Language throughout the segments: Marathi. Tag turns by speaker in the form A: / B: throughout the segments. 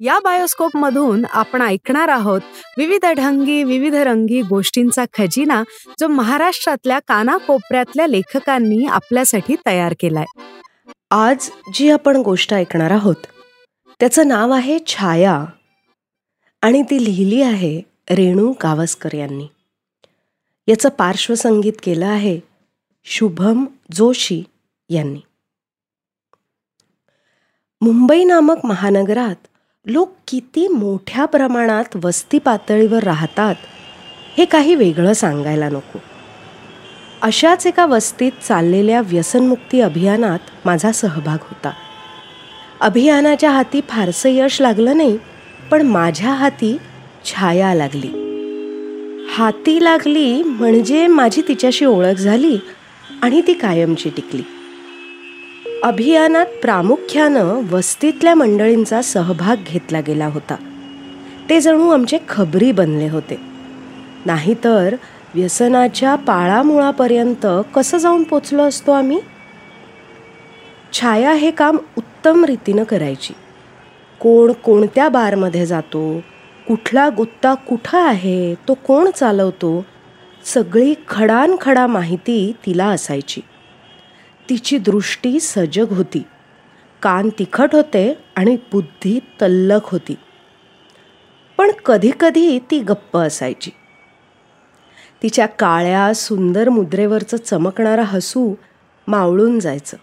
A: या बायोस्कोप मधून आपण ऐकणार आहोत विविध ढंगी विविध रंगी गोष्टींचा खजिना जो महाराष्ट्रातल्या कानाकोपऱ्यातल्या लेखकांनी आपल्यासाठी तयार केलाय.
B: आज जी आपण गोष्ट ऐकणार आहोत त्याचं नाव आहे छाया आणि ती लिहिली आहे रेणू गावस्कर यांनी. याचं पार्श्वसंगीत केलं आहे शुभम जोशी यांनी. मुंबई नामक महानगरात लोक किती मोठ्या प्रमाणात वस्ती पातळीवर राहतात हे काही वेगळं सांगायला नको. अशाच एका वस्तीत चाललेल्या व्यसनमुक्ती अभियानात माझा सहभाग होता. अभियानाच्या हाती फारसं यश लागलं नाही पण माझ्या हाती छाया लागली. हाती लागली म्हणजे माझी तिच्याशी ओळख झाली आणि ती कायमची टिकली. अभियानात प्रामुख्यानं वस्तीतल्या मंडळींचा सहभाग घेतला गेला होता. ते जणू आमचे खबरी बनले होते. नाहीतर व्यसनाच्या पाळामुळापर्यंत कसं जाऊन पोचलो असतो आम्ही? छाया हे काम उत्तम रीतीनं करायची. कोण कोणत्या बारमध्ये जातो? कुठला गुत्ता कुठं आहे? तो कोण चालवतो? सगळी खडानखडा माहिती तिला असायची. तिची दृष्टी सजग होती. कान तिखट होते आणि बुद्धी तल्लक होती. पण कधीकधी ती गप्प असायची. तिच्या काळ्या सुंदर मुद्रेवरचं चमकणारं हसू मावळून जायचं.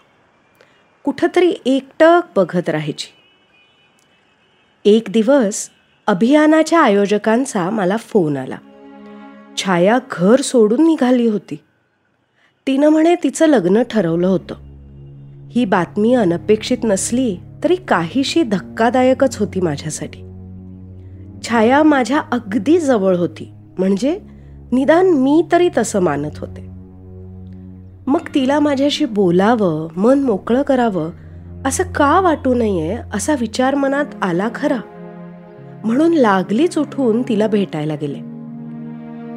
B: कुठंतरी एकटक बघत राहायची. एक दिवस अभियानाच्या आयोजकांचा मला फोन आला. छाया घर सोडून निघाली होती. तिनं म्हणे तिचं लग्न ठरवलं होतं. ही बातमी अनपेक्षित नसली तरी काहीशी धक्कादायकच होती माझ्यासाठी. छाया माझ्या अगदी जवळ होती म्हणजे निदान मी तरी तसं मानत होते. मग तिला माझ्याशी बोलावं मन मोकळं करावं असं का वाटू नये असा विचार मनात आला खरा. म्हणून लागलीच उठून तिला भेटायला गेले.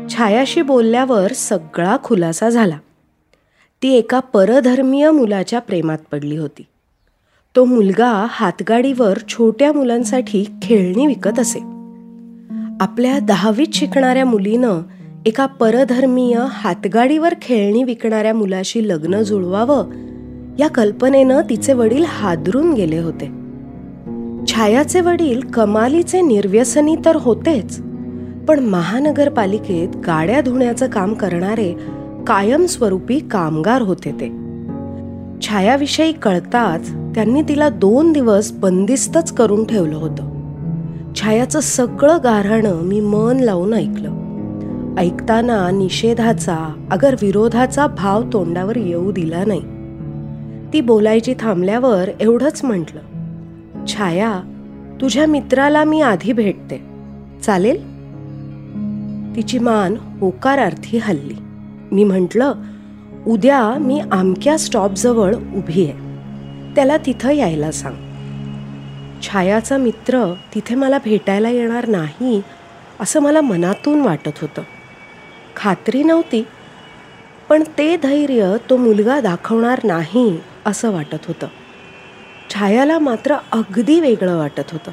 B: छायाशी बोलल्यावर सगळा खुलासा झाला. ती एका परधर्मीय मुलाच्या प्रेमात पडली होती. तो मुलगा हातगाडीवर छोट्या मुलांसाठी खेळणी विकत असे. आपल्या दहावीत शिकणाऱ्या मुलीनं एका परधर्मीय हातगाडीवर खेळणी विकणाऱ्या मुलाशी लग्न जुळवावं या कल्पनेनं तिचे वडील हादरून गेले होते. छायाचे वडील कमालीचे निर्व्यसनी तर होतेच पण महानगरपालिकेत गाड्या धुण्याचं काम करणारे कायमस्वरूपी कामगार होते ते. छायाविषयी कळताच त्यांनी तिला दोन दिवस बंदिस्तच करून ठेवलं होतं. छायाचं सगळं गारहाणं मी मन लावून ऐकलं. ऐकताना निषेधाचा अगर विरोधाचा भाव तोंडावर येऊ दिला नाही. ती बोलायची थांबल्यावर एवढंच म्हटलं छाया तुझ्या मित्राला मी आधी भेटते. चालेल? तिची मान होकारार्थी हल्ली. मी म्हटलं उद्या मी आमक्या स्टॉपजवळ उभी आहे. त्याला तिथं यायला सांग. छायाचा मित्र तिथे मला भेटायला येणार नाही असं मला मनातून वाटत होतं. खात्री नव्हती पण ते धैर्य तो मुलगा दाखवणार नाही असं वाटत होतं. छायाला मात्र अगदी वेगळं वाटत होतं.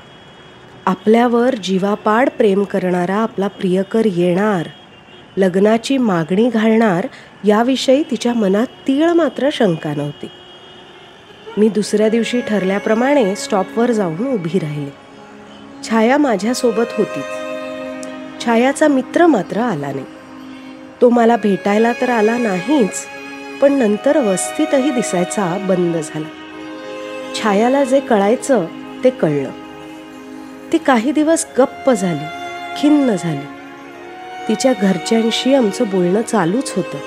B: आपल्यावर जीवापाड प्रेम करणारा आपला प्रियकर येणार लग्नाची मागणी घालणार याविषयी तिच्या मनात तीळ मात्र शंका नव्हती. मी दुसऱ्या दिवशी ठरल्याप्रमाणे स्टॉपवर जाऊन उभी राहिले. छाया माझ्यासोबत होतीच. छायाचा मित्र मात्र आला नाही. तो मला भेटायला तर आला नाहीच पण नंतर वस्तीतही दिसायचा बंद झाला. छायाला जे कळायचं ते कळलं. ती काही दिवस गप्प झाली खिन्न झाली. तिच्या घरच्यांशी आमचं बोलणं चालूच होतं.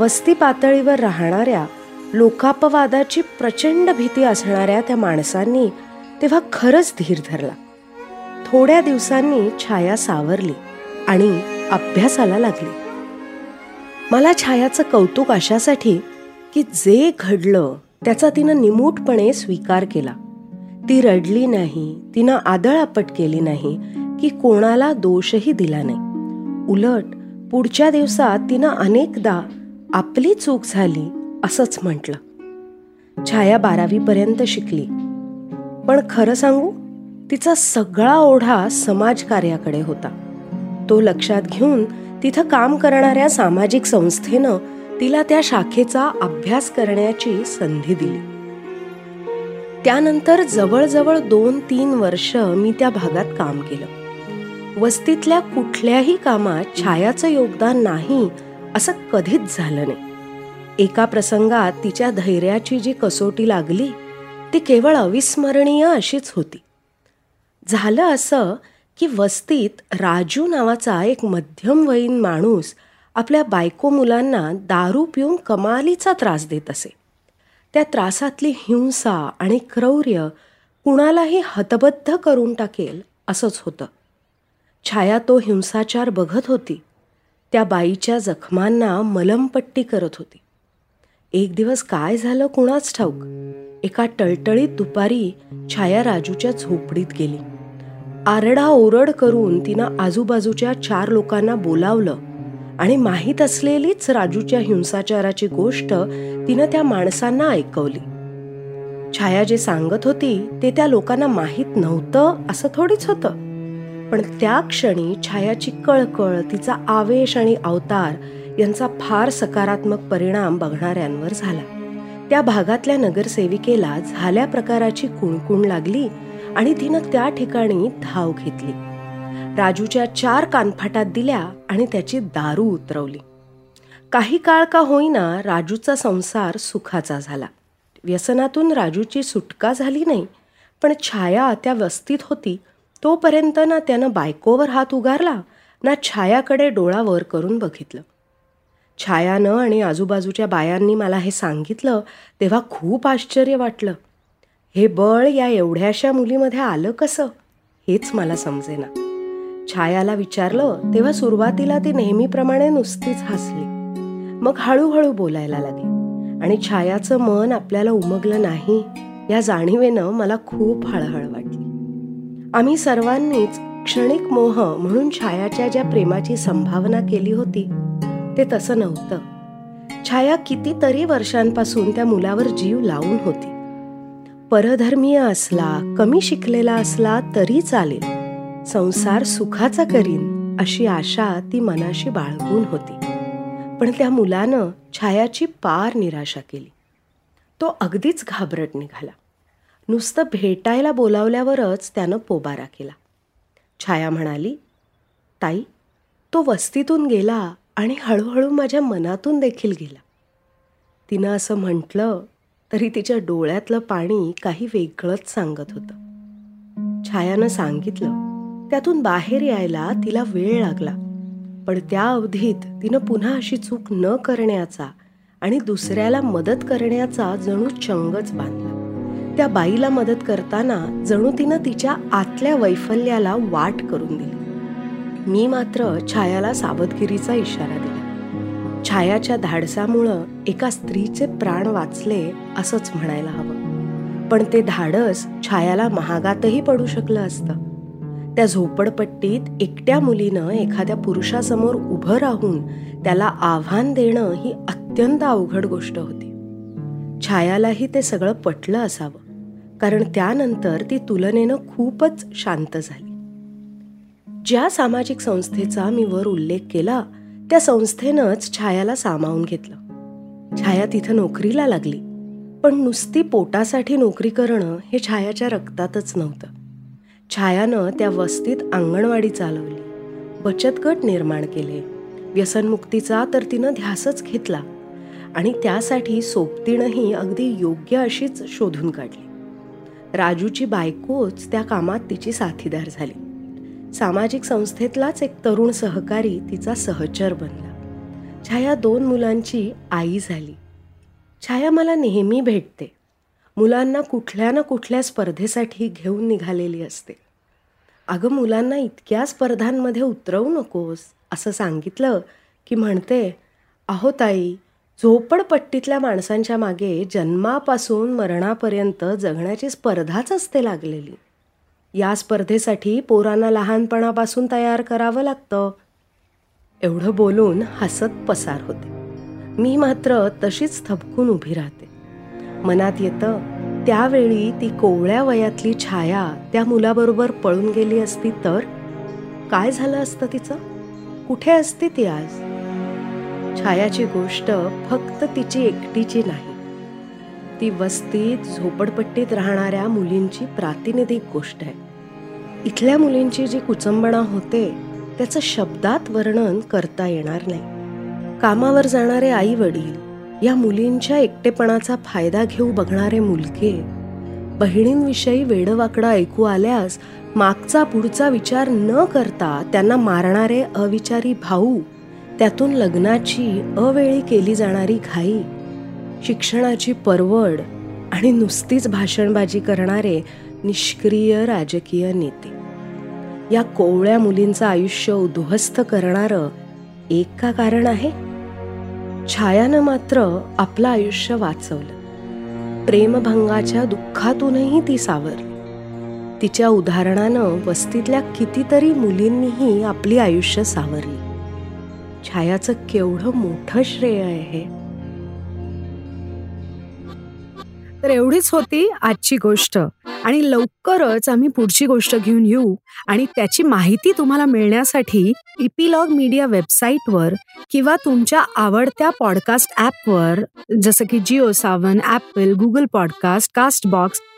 B: वस्ती पातळीवर राहणाऱ्या लोकापवादाची प्रचंड भीती असणाऱ्या त्या माणसांनी तेव्हा खरंच धीर धरला. थोड्या दिवसांनी छाया सावरली आणि अभ्यासाला लागली. मला छायाचं कौतुक अशासाठी की जे घडलं त्याचा तिनं निमूटपणे स्वीकार केला. ती रडली नाही तिनं आदळापट केली नाही की कोणाला दोषही दिला नाही. उलट पुढच्या दिवसात तिनं अनेकदा आपली चूक झाली असंच म्हटलं. छाया बारावीपर्यंत शिकली. पण खरं सांगू तिचा सगळा ओढा समाजकार्याकडे होता. तो लक्षात घेऊन तिथं काम करणाऱ्या सामाजिक संस्थेनं तिला त्या शाखेचा अभ्यास करण्याची संधी दिली. त्यानंतर जवळजवळ दोन तीन वर्ष मी त्या भागात काम केलं. वस्तीतल्या कुठल्याही कामात छायाचं योगदान नाही असं कधीच झालं नाही. एका प्रसंगात तिच्या धैर्याची जी कसोटी लागली ती केवळ अविस्मरणीय अशीच होती. झालं असं की वस्तीत राजू नावाचा एक मध्यमवयीन माणूस आपल्या बायको मुलांना दारू पिऊन कमालीचा त्रास देत असे. त्या त्रासातली हिंसा आणि क्रौर्य कुणालाही हतबद्ध करून टाकेल असंच होतं. छाया तो हिंसाचार बघत होती. त्या बाईच्या जखमांना मलमपट्टी करत होती. एक दिवस काय झालं कुणाच ठाऊक? एका टळटळीत दुपारी छाया राजूच्या झोपडीत गेली. आरडा ओरड करून तिनं आजूबाजूच्या चार लोकांना बोलावलं आणि माहीत असलेलीच राजूच्या हिंसाचाराची गोष्ट तिनं त्या माणसांना ऐकवली. छाया जे सांगत होती ते त्या लोकांना माहीत नव्हतं असं थोडीच होतं. पण त्या क्षणी छायाची कळकळ तिचा आवेश आणि अवतार यांचा फार सकारात्मक परिणाम बघणाऱ्यांवर झाला. त्या भागातल्या नगरसेविकेला झाल्या प्रकाराची कुणकुण लागली आणि तिनं त्या ठिकाणी धाव घेतली. राजूच्या चार कानफाटात दिल्या आणि त्याची दारू उतरवली. काही काळ का होईना राजूचा संसार सुखाचा झाला. व्यसनातून राजूची सुटका झाली नाही पण छाया त्या वस्तीत होती तोपर्यंत ना त्यानं बायकोवर हात उगारला ना छायाकडे डोळा वर करून बघितलं. छायानं आणि आजूबाजूच्या बायांनी मला हे सांगितलं तेव्हा खूप आश्चर्य वाटलं. हे बळ या एवढ्याशा मुलीमध्ये आलं कसं? हेच मला समजेना. छायाला विचारलं तेव्हा सुरुवातीला ती नेहमीप्रमाणे नुसतीच हसली. मग हळूहळू बोलायला लागली. आणि छायाचं मन आपल्याला उमगलं नाही या जाणीवेनं मला खूप हळहळ वाटली. आम्ही सर्वांनीच क्षणिक मोह म्हणून छायाच्या ज्या प्रेमाची संभावना केली होती ते तसं नव्हतं. छाया कितीतरी वर्षांपासून त्या मुलावर जीव लावून होती. परधर्मीय असला कमी शिकलेला असला तरी चालेल. संसार सुखाचा करीन अशी आशा ती मनाशी बाळगून होती. पण त्या मुलानं छायाची पार निराशा केली. तो अगदीच घाबरट निघाला. नुसतं भेटायला बोलावल्यावरच त्यानं पोबारा केला. छाया म्हणाली ताई तो वस्तीतून गेला आणि हळूहळू माझ्या मनातून देखील गेला. तिनं असं म्हटलं तरी तिच्या डोळ्यातलं पाणी काही वेगळंच सांगत होतं. छायानं सांगितलं त्यातून बाहेर यायला तिला वेळ लागला पण त्या अवधीत तिनं पुन्हा अशी चूक न करण्याचा आणि दुसऱ्याला मदत करण्याचा जणू चंगच बांधला. त्या बाईला मदत करताना जणू तिनं तिच्या आतल्या वैफल्याला वाट करून दिली. मी मात्र छायाला सावधगिरीचा इशारा दिला. छायाच्या धाडसामुळं एका स्त्रीचे प्राण वाचले असंच म्हणायला हवं. पण ते धाडस छायाला महागातही पडू शकलं असतं. त्या झोपडपट्टीत एकट्या मुलीनं एखाद्या पुरुषासमोर उभं राहून त्याला आव्हान देणं ही अत्यंत अवघड गोष्ट होती. छायालाही ते सगळं पटलं असावं. कारण त्यानंतर ती तुलनेनं खूपच शांत झाली. ज्या सामाजिक संस्थेचा मी वर उल्लेख केला त्या संस्थेनंच छायाला सामावून घेतलं. छाया तिथं नोकरीला लागली पण नुसती पोटासाठी नोकरी करणं हे छायाच्या रक्तातच नव्हतं. छायानं त्या वस्तीत अंगणवाडी चालवली बचत गट निर्माण केले व्यसनमुक्तीचा तर तिनं ध्यासच घेतला आणि त्यासाठी सोबतीनंही अगदी योग्य अशीच शोधून काढली. राजूची बायकोच त्या कामात तिची साथीदार झाली. सामाजिक संस्थेतलाच एक तरुण सहकारी तिचा सहचर बनला. छाया दोन मुलांची आई झाली. छाया मला नेहमी भेटते. मुलांना कुठल्या ना कुठल्या स्पर्धेसाठी घेऊन निघालेली असते. अगं मुलांना इतक्या स्पर्धांमध्ये उतरवू नकोस असं सांगितलं की म्हणते अहो ताई झोपडपट्टीतल्या माणसांच्या मागे जन्मापासून मरणापर्यंत जगण्याची स्पर्धाच असते लागलेली. या स्पर्धेसाठी पोरांना लहानपणापासून तयार करावं लागतं. एवढं बोलून हसत पसार होते. मी मात्र तशीच थपकून उभी राहते. मनात येतं त्यावेळी ती कोवळ्या वयातली छाया त्या मुलाबरोबर पळून गेली असती तर? काय झालं असतं तिचं? कुठे असते ती आज? छायाची गोष्ट फक्त तिची एकटीची नाही. ती वस्तीत झोपडपट्टीत राहणाऱ्या मुलींची प्रातिनिधिक गोष्ट आहे. इथल्या मुलींची जी कुचंबणा होते त्याचं शब्दात वर्णन करता येणार नाही. कामावर जाणारे आई वडील या मुलींच्या एकटेपणाचा फायदा घेऊ बघणारे मुलगे बहिणींविषयी वेडवाकडं ऐकू आल्यास मागचा पुढचा विचार न करता त्यांना मारणारे अविचारी भाऊ त्यातून लग्नाची अवेळी केली जाणारी घाई शिक्षणाची परवड आणि नुसतीच भाषणबाजी करणारे निष्क्रिय राजकीय नेते. या कोवळ्या मुलींचं आयुष्य उद्ध्वस्त करणारं एक का कारण आहे? छायानं मात्र आपलं आयुष्य वाचवलं. प्रेमभंगाच्या दुःखातूनही ती सावरली. तिच्या उदाहरणानं वस्तीतल्या कितीतरी मुलींनीही आपली आयुष्य सावरली. छायाचं केवढं मोठं श्रेय आहे.
A: तर एवढीच होती आजची गोष्ट. आणि लवकरच आम्ही पुढची गोष्ट घेऊन येऊ आणि त्याची माहिती तुम्हाला मिळण्यासाठी इपिलॉग मीडिया वेबसाईटवर किंवा तुमच्या आवडत्या पॉडकास्ट ॲपवर जसं की Jio Saavn Apple Google podcast Castbox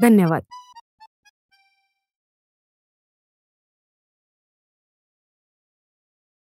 A: धन्यवाद.